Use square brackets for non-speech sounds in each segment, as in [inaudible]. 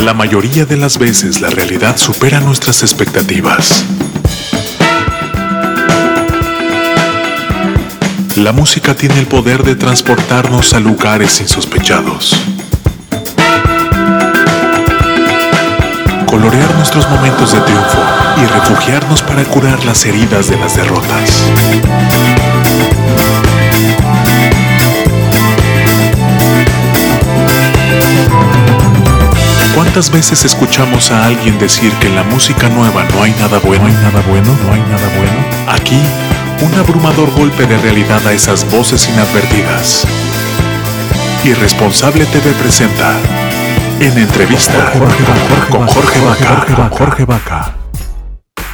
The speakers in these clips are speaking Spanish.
La mayoría de las veces la realidad supera nuestras expectativas. La música tiene el poder de transportarnos a lugares insospechados. Colorear nuestros momentos de triunfo y refugiarnos para curar las heridas de las derrotas. ¿Cuántas veces escuchamos a alguien decir que en la música nueva no hay nada bueno, no hay nada bueno, no hay nada bueno? Aquí, un abrumador golpe de realidad a esas voces inadvertidas. Irresponsable TV presenta en entrevista con Jorge Vaca. Jorge Vaca.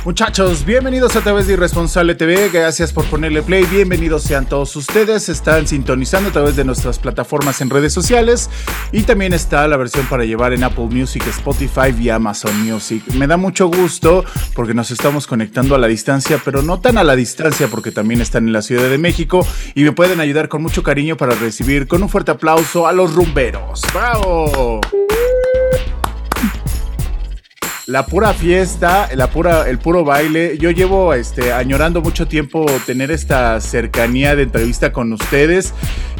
Muchachos, bienvenidos a través de Irresponsable TV, gracias por ponerle play, bienvenidos sean todos ustedes, están sintonizando a través de nuestras plataformas en redes sociales y también está la versión para llevar en Apple Music, Spotify y Amazon Music. Me da mucho gusto porque nos estamos conectando a la distancia, pero no tan a la distancia porque también están en la Ciudad de México y me pueden ayudar con mucho cariño para recibir con un fuerte aplauso a los rumberos. ¡Bravo! La pura fiesta, la pura, el puro baile. Yo llevo este, añorando mucho tiempo tener esta cercanía de entrevista con ustedes.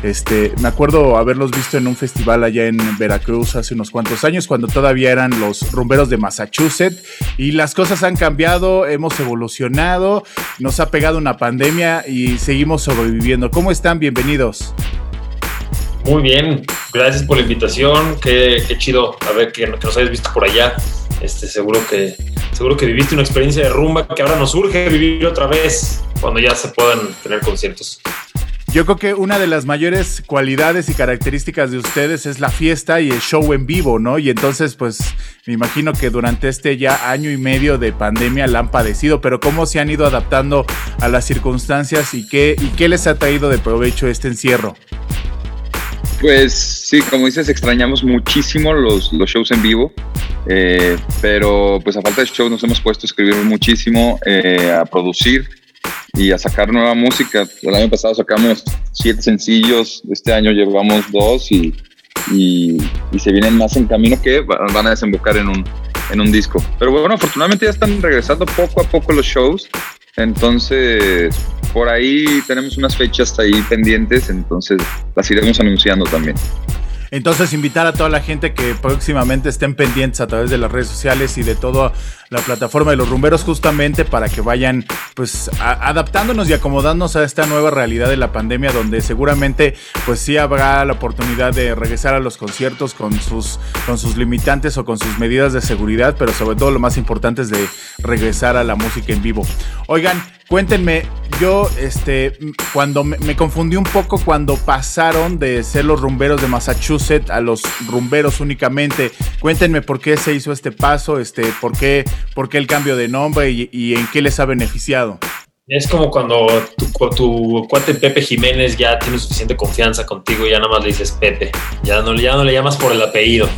Este, me acuerdo haberlos visto en un festival allá en Veracruz hace unos cuantos años, cuando todavía eran los rumberos de Massachusetts. Y las cosas han cambiado, hemos evolucionado, nos ha pegado una pandemia y seguimos sobreviviendo. ¿Cómo están? Bienvenidos. Muy bien, gracias por la invitación. Qué, chido a ver que, que nos hayas visto por allá. Este, seguro que seguro que viviste una experiencia de rumba que ahora nos urge vivir otra vez cuando ya se puedan tener conciertos. Yo creo que una de las mayores cualidades y características de ustedes es la fiesta y el show en vivo, ¿no? Y entonces, pues, me imagino que durante este ya año y medio de pandemia la han padecido, pero ¿cómo se han ido adaptando a las circunstancias y qué, y qué les ha traído de provecho este encierro? Pues sí, como dices, extrañamos muchísimo los, los shows en vivo, eh, pero pues a falta de shows nos hemos puesto a escribir muchísimo, eh, a producir y a sacar nueva música. El año pasado sacamos siete sencillos, este año llevamos dos y, y, y se vienen más en camino que van a desembocar en un, en un disco. Pero bueno, afortunadamente ya están regresando poco a poco los shows, entonces por ahí tenemos unas fechas ahí pendientes, entonces las iremos anunciando también. Entonces, invitar a toda la gente que próximamente estén pendientes a través de las redes sociales y de toda la plataforma de los rumberos, justamente para que vayan pues adaptándonos y acomodándonos a esta nueva realidad de la pandemia, donde seguramente pues sí habrá la oportunidad de regresar a los conciertos con sus, con sus limitantes o con sus medidas de seguridad, pero sobre todo lo más importante es de regresar a la música en vivo. Oigan, Cuéntenme, yo este cuando me, confundí un poco cuando pasaron de ser los rumberos de Massachusetts a los rumberos únicamente. Cuéntenme por qué se hizo este paso, este, por qué, por qué el cambio de nombre y, en qué les ha beneficiado. Es como cuando tu, tu, cuate Pepe Jiménez ya tiene suficiente confianza contigo y ya nada más le dices Pepe. Ya no, ya no le llamas por el apellido.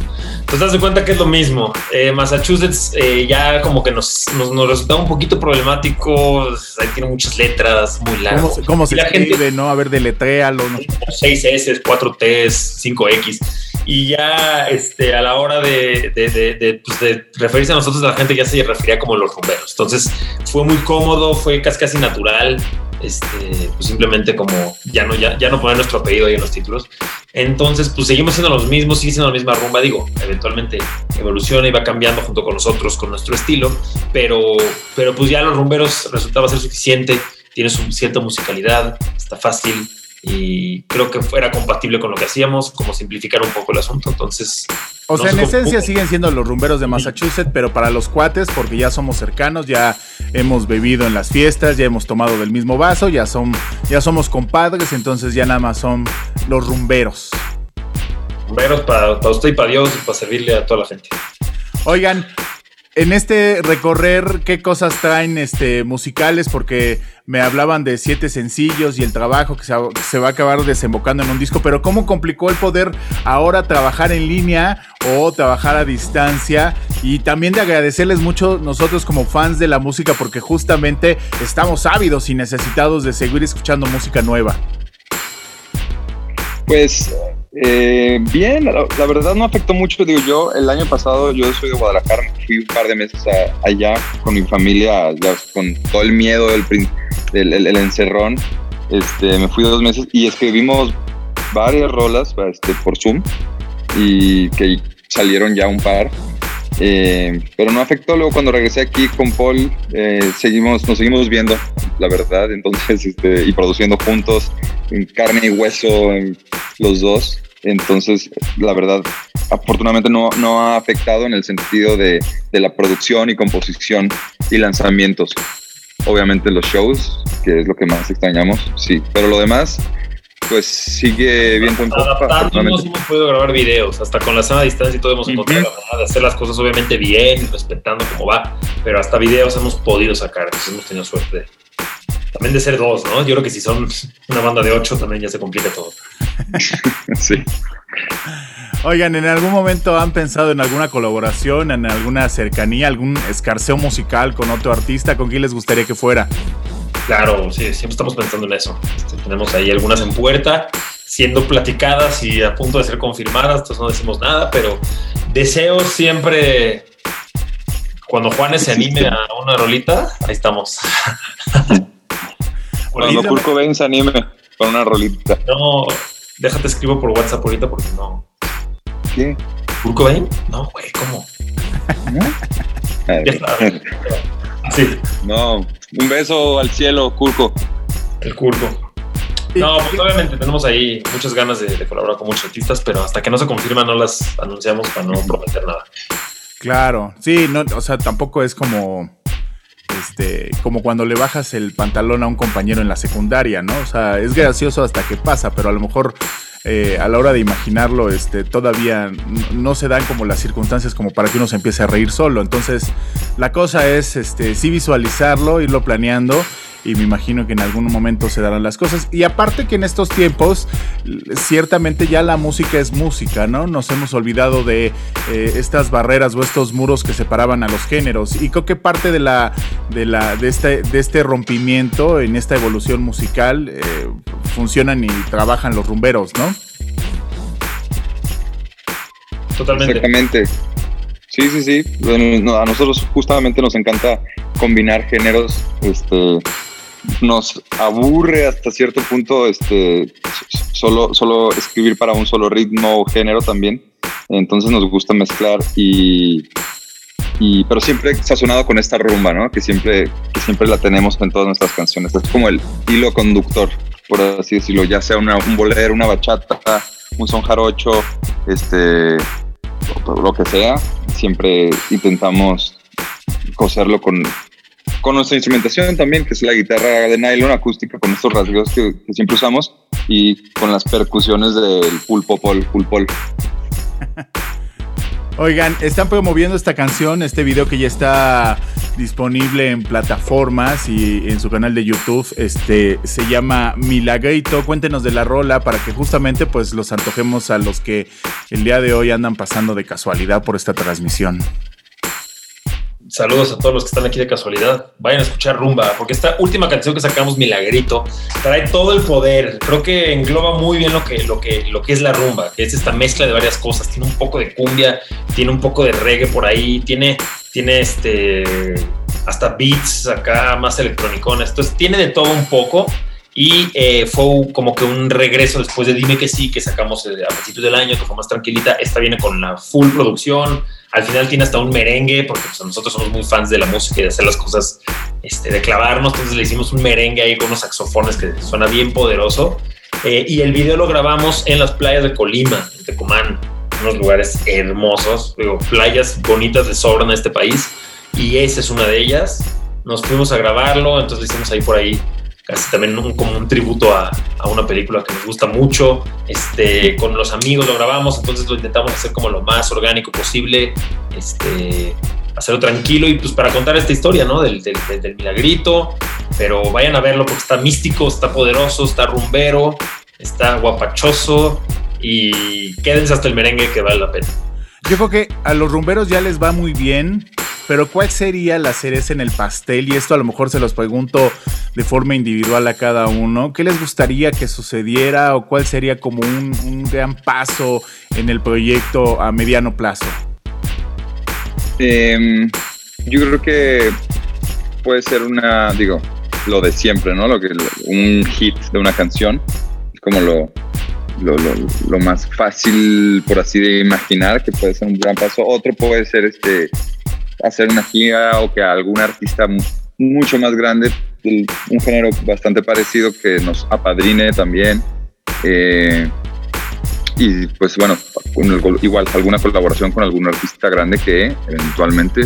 Te das cuenta que es lo mismo. Eh, Massachusetts eh, ya como que nos, nos, nos, resultaba un poquito problemático. Ahí tiene muchas letras muy largas. ¿Cómo, cómo se escribe, gente, no? A ver, deletréalo. ¿no? 6 S, 4 T, 5X. Y ya este, a la hora de, de, de, pues de, referirse a nosotros, la gente ya se refería como los rumberos. Entonces fue muy cómodo, fue casi casi natural este, pues simplemente como ya no, ya, ya no poner nuestro apellido ahí en los títulos. Entonces, pues seguimos siendo los mismos, sigue siendo la misma rumba, digo, eventualmente evoluciona y va cambiando junto con nosotros, con nuestro estilo, pero, pero pues ya los rumberos resultaba ser suficiente, tiene su cierta musicalidad, está fácil, y creo que fuera compatible con lo que hacíamos, como simplificar un poco el asunto. Entonces. O sea, en esencia siguen siendo los rumberos de Massachusetts, pero para los cuates, porque ya somos cercanos, ya hemos bebido en las fiestas, ya hemos tomado del mismo vaso, ya, son, ya somos compadres, entonces ya nada más son los rumberos. Rumberos para, para usted y para Dios y para servirle a toda la gente. Oigan, en este recorrer, ¿qué cosas traen este, musicales? Porque me hablaban de siete sencillos y el trabajo que se, va a acabar desembocando en un disco, pero ¿cómo complicó el poder ahora trabajar en línea o trabajar a distancia? Y también de agradecerles mucho nosotros como fans de la música, porque justamente estamos ávidos y necesitados de seguir escuchando música nueva. Pues Eh, bien, la, verdad no afectó mucho. Digo, yo el año pasado, yo soy de Guadalajara, fui un par de meses allá con mi familia, con todo el miedo del, el, encerrón. Este, me fui dos meses y escribimos varias rolas este, por Zoom y que salieron ya un par. Eh, pero no afectó. Luego cuando regresé aquí con Paul, eh, seguimos, nos seguimos viendo, la verdad. Entonces, este, y produciendo juntos, en carne y hueso, los dos. Entonces, la verdad, afortunadamente no, no ha afectado en el sentido de, de la producción y composición y lanzamientos. Obviamente los shows, que es lo que más extrañamos, sí. Pero lo demás, pues sigue bien con Adaptándonos hemos podido grabar videos, hasta con la sana distancia y todo hemos encontrado la manera de hacer las cosas obviamente bien, respetando cómo va, pero hasta videos hemos podido sacar, entonces hemos tenido suerte. También de ser dos, ¿no? Yo creo que si son una banda de ocho también ya se complica todo. [laughs] sí. Oigan, ¿en algún momento han pensado en alguna colaboración, en alguna cercanía, algún escarceo musical con otro artista? ¿Con quién les gustaría que fuera? Claro, sí, siempre estamos pensando en eso. Este, tenemos ahí algunas en puerta, siendo platicadas y a punto de ser confirmadas, entonces no decimos nada, pero deseo siempre, cuando Juanes se anime a una rolita, ahí estamos. cuando Kurt ven se anime con una rolita. No, déjate escribo por WhatsApp ahorita porque no. ¿Qué? ¿Kurt Cobain? No, güey, ¿cómo? [laughs] sí. No, un beso al cielo, Curco. El Curco. No, pues obviamente tenemos ahí muchas ganas de, colaborar con muchos artistas, pero hasta que no se confirma no las anunciamos para no prometer nada. Claro, sí, no, o sea, tampoco es como este, como cuando le bajas el pantalón a un compañero en la secundaria, ¿no? O sea, es gracioso hasta que pasa, pero a lo mejor eh, a la hora de imaginarlo, este, todavía no se dan como las circunstancias como para que uno se empiece a reír solo. Entonces, la cosa es, este, sí visualizarlo, irlo planeando y me imagino que en algún momento se darán las cosas. Y aparte que en estos tiempos, ciertamente ya la música es música, ¿no? Nos hemos olvidado de eh, estas barreras o estos muros que separaban a los géneros. Y creo que parte de la, de la, de este, de este rompimiento en esta evolución musical eh, funcionan y trabajan los rumberos, ¿no? Totalmente. Exactamente. Sí, sí, sí. a nosotros justamente nos encanta combinar géneros. Este, nos aburre hasta cierto punto este, solo, solo escribir para un solo ritmo o género también. Entonces nos gusta mezclar y, y pero siempre sazonado con esta rumba, ¿no? Que siempre, siempre la tenemos en todas nuestras canciones. Es como el hilo conductor, por así decirlo, ya sea un bolero, una bachata, un son jarocho, este, lo que sea, siempre intentamos coserlo con, con nuestra instrumentación también, que es la guitarra de nylon acústica con estos rasgos que, siempre usamos y con las percusiones del pulpo pol. [laughs] Oigan, están promoviendo esta canción, este video que ya está disponible en plataformas y en su canal de YouTube. Este se llama Milagrito. Cuéntenos de la rola para que justamente pues los antojemos a los que el día de hoy andan pasando de casualidad por esta transmisión saludos a todos los que están aquí de casualidad. Vayan a escuchar Rumba, porque esta última canción que sacamos, Milagrito, trae todo el poder. Creo que engloba muy bien lo que, lo que, lo que es la rumba, que es esta mezcla de varias cosas. Tiene un poco de cumbia, tiene un poco de reggae por ahí, tiene, tiene este hasta beats acá más electronicones. Entonces tiene de todo un poco. Y eh, fue como que un regreso después de Dime que sí, que sacamos eh, a principios del año, que fue más tranquilita. Esta viene con la full producción, al final tiene hasta un merengue, porque pues, nosotros somos muy fans de la música y de hacer las cosas, este, de clavarnos. Entonces le hicimos un merengue ahí con unos saxofones que suena bien poderoso. Eh, y el video lo grabamos en las playas de Colima, en Tecomán, unos lugares hermosos, playas bonitas de sobra en este país. Y esa es una de ellas. Nos fuimos a grabarlo, entonces le hicimos ahí por ahí casi también como un tributo a, a, una película que nos gusta mucho. Este, con los amigos lo grabamos, entonces lo intentamos hacer como lo más orgánico posible, este, hacerlo tranquilo y pues para contar esta historia, ¿no? Del, del, del milagrito, pero vayan a verlo porque está místico, está poderoso, está rumbero, está guapachoso y quédense hasta el merengue que vale la pena. Yo creo que a los rumberos ya les va muy bien pero ¿cuál sería la cereza en el pastel? Y esto a lo mejor se los pregunto de forma individual a cada uno. ¿Qué les gustaría que sucediera o cuál sería como un, gran paso en el proyecto a mediano plazo? Em, yo creo que puede ser una, digo, lo de siempre, ¿no? Lo que un hit de una canción es como lo, lo, lo, más fácil, por así de imaginar, que puede ser un gran paso. Otro puede ser este hacer una gira o que algún artista mucho más grande, un género bastante parecido, que nos apadrine también. Eh, y pues bueno, igual alguna colaboración con algún artista grande que eventualmente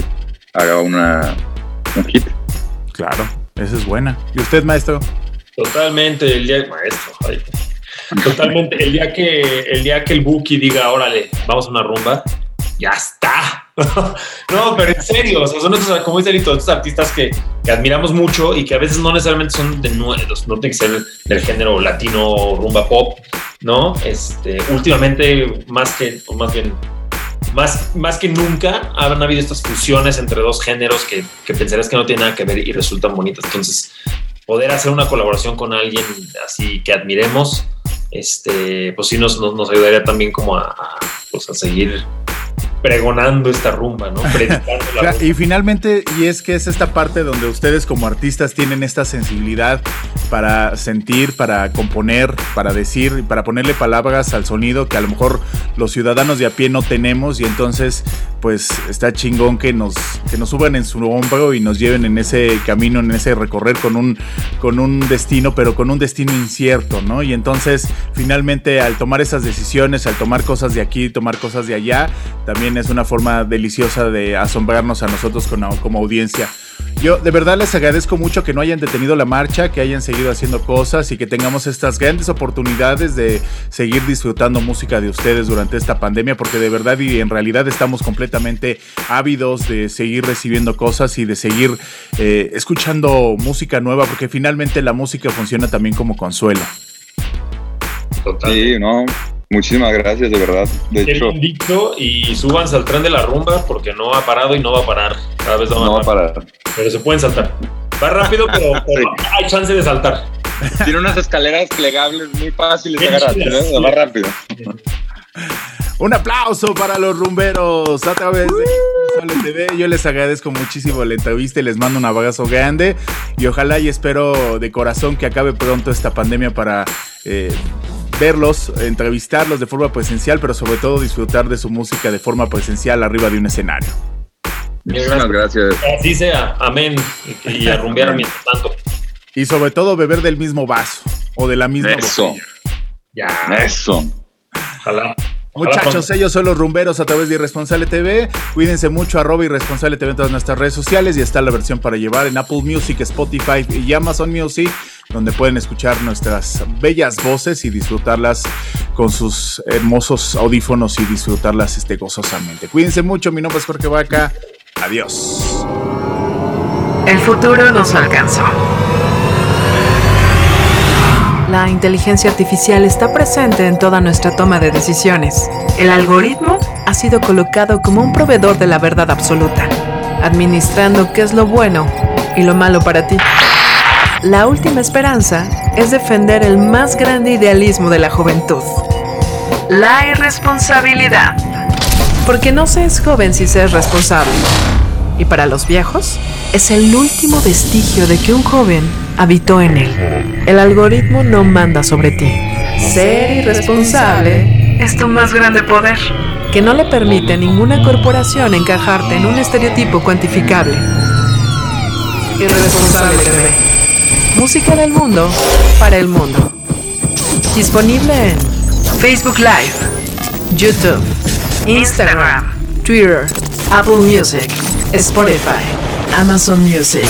haga una, un hit. Claro, esa es buena. ¿Y usted, maestro? Totalmente, el día, maestro, totalmente, el día que el día que el Buki diga, órale, vamos a una rumba, ya está. [laughs] no, pero en serio, son estos, como dice Lito, estos artistas que, que, admiramos mucho y que a veces no necesariamente son de nuevos, no tienen que ser del género latino, rumba pop, ¿no? Este, últimamente, más que, más bien, más, más que nunca han habido estas fusiones entre dos géneros que, que pensarías que no tienen nada que ver y resultan bonitas. Entonces, poder hacer una colaboración con alguien así que admiremos, este, pues sí nos, nos, ayudaría también como a, a, pues a seguir pregonando esta rumba, ¿no? [laughs] Y finalmente, y es que es esta parte donde ustedes como artistas tienen esta sensibilidad para sentir, para componer, para decir, para ponerle palabras al sonido que a lo mejor los ciudadanos de a pie no tenemos y entonces pues está chingón que nos, que nos suban en su hombro y nos lleven en ese camino, en ese recorrer con un, con un destino, pero con un destino incierto, ¿no? Y entonces finalmente al tomar esas decisiones, al tomar cosas de aquí, tomar cosas de allá, también es una forma deliciosa de asombrarnos a nosotros como, como audiencia. Yo de verdad les agradezco mucho que no hayan detenido la marcha, que hayan seguido haciendo cosas y que tengamos estas grandes oportunidades de seguir disfrutando música de ustedes durante esta pandemia, porque de verdad y en realidad estamos completamente ávidos de seguir recibiendo cosas y de seguir eh, escuchando música nueva, porque finalmente la música funciona también como consuelo. Total. Sí, no, Muchísimas gracias, de verdad. De hecho, dicto y súbanse al tren de la rumba porque no ha parado y no va a parar. Cada vez no va a parar. Pero se pueden saltar. Va rápido, pero, [laughs] hay chance de saltar. Tiene unas escaleras plegables muy fáciles de agarrar. Va rápido. [laughs] Un aplauso para los rumberos a través de TV. Yo les agradezco muchísimo la entrevista y les mando un abrazo grande. Y ojalá y espero de corazón que acabe pronto esta pandemia para eh, verlos, entrevistarlos de forma presencial, pero sobre todo disfrutar de su música de forma presencial arriba de un escenario. Muchas gracias. Así sea, amén. Y, a rumbear mientras tanto. Y sobre todo beber del mismo vaso o de la misma Eso. Ya. Eso. Ojalá. Muchachos, ellos son los rumberos a través de Irresponsable TV. Cuídense mucho, arroba Irresponsable TV en todas nuestras redes sociales y está la versión para llevar en Apple Music, Spotify y Amazon Music, donde pueden escuchar nuestras bellas voces y disfrutarlas con sus hermosos audífonos y disfrutarlas este, gozosamente. Cuídense mucho, mi nombre es Jorge Vaca. Adiós. El futuro nos alcanzó. La inteligencia artificial está presente en toda nuestra toma de decisiones. El algoritmo ha sido colocado como un proveedor de la verdad absoluta, administrando qué es lo bueno y lo malo para ti. La última esperanza es defender el más grande idealismo de la juventud. La irresponsabilidad. Porque no se es joven si se es responsable. Y para los viejos, es el último vestigio de que un joven habitó en él. El algoritmo no manda sobre ti. Ser irresponsable es tu más grande poder, que no le permite a ninguna corporación encajarte en un estereotipo cuantificable. Irresponsable. Música del mundo para el mundo. Disponible en Facebook Live, YouTube, Instagram, Twitter, Apple Music, Spotify, Amazon Music.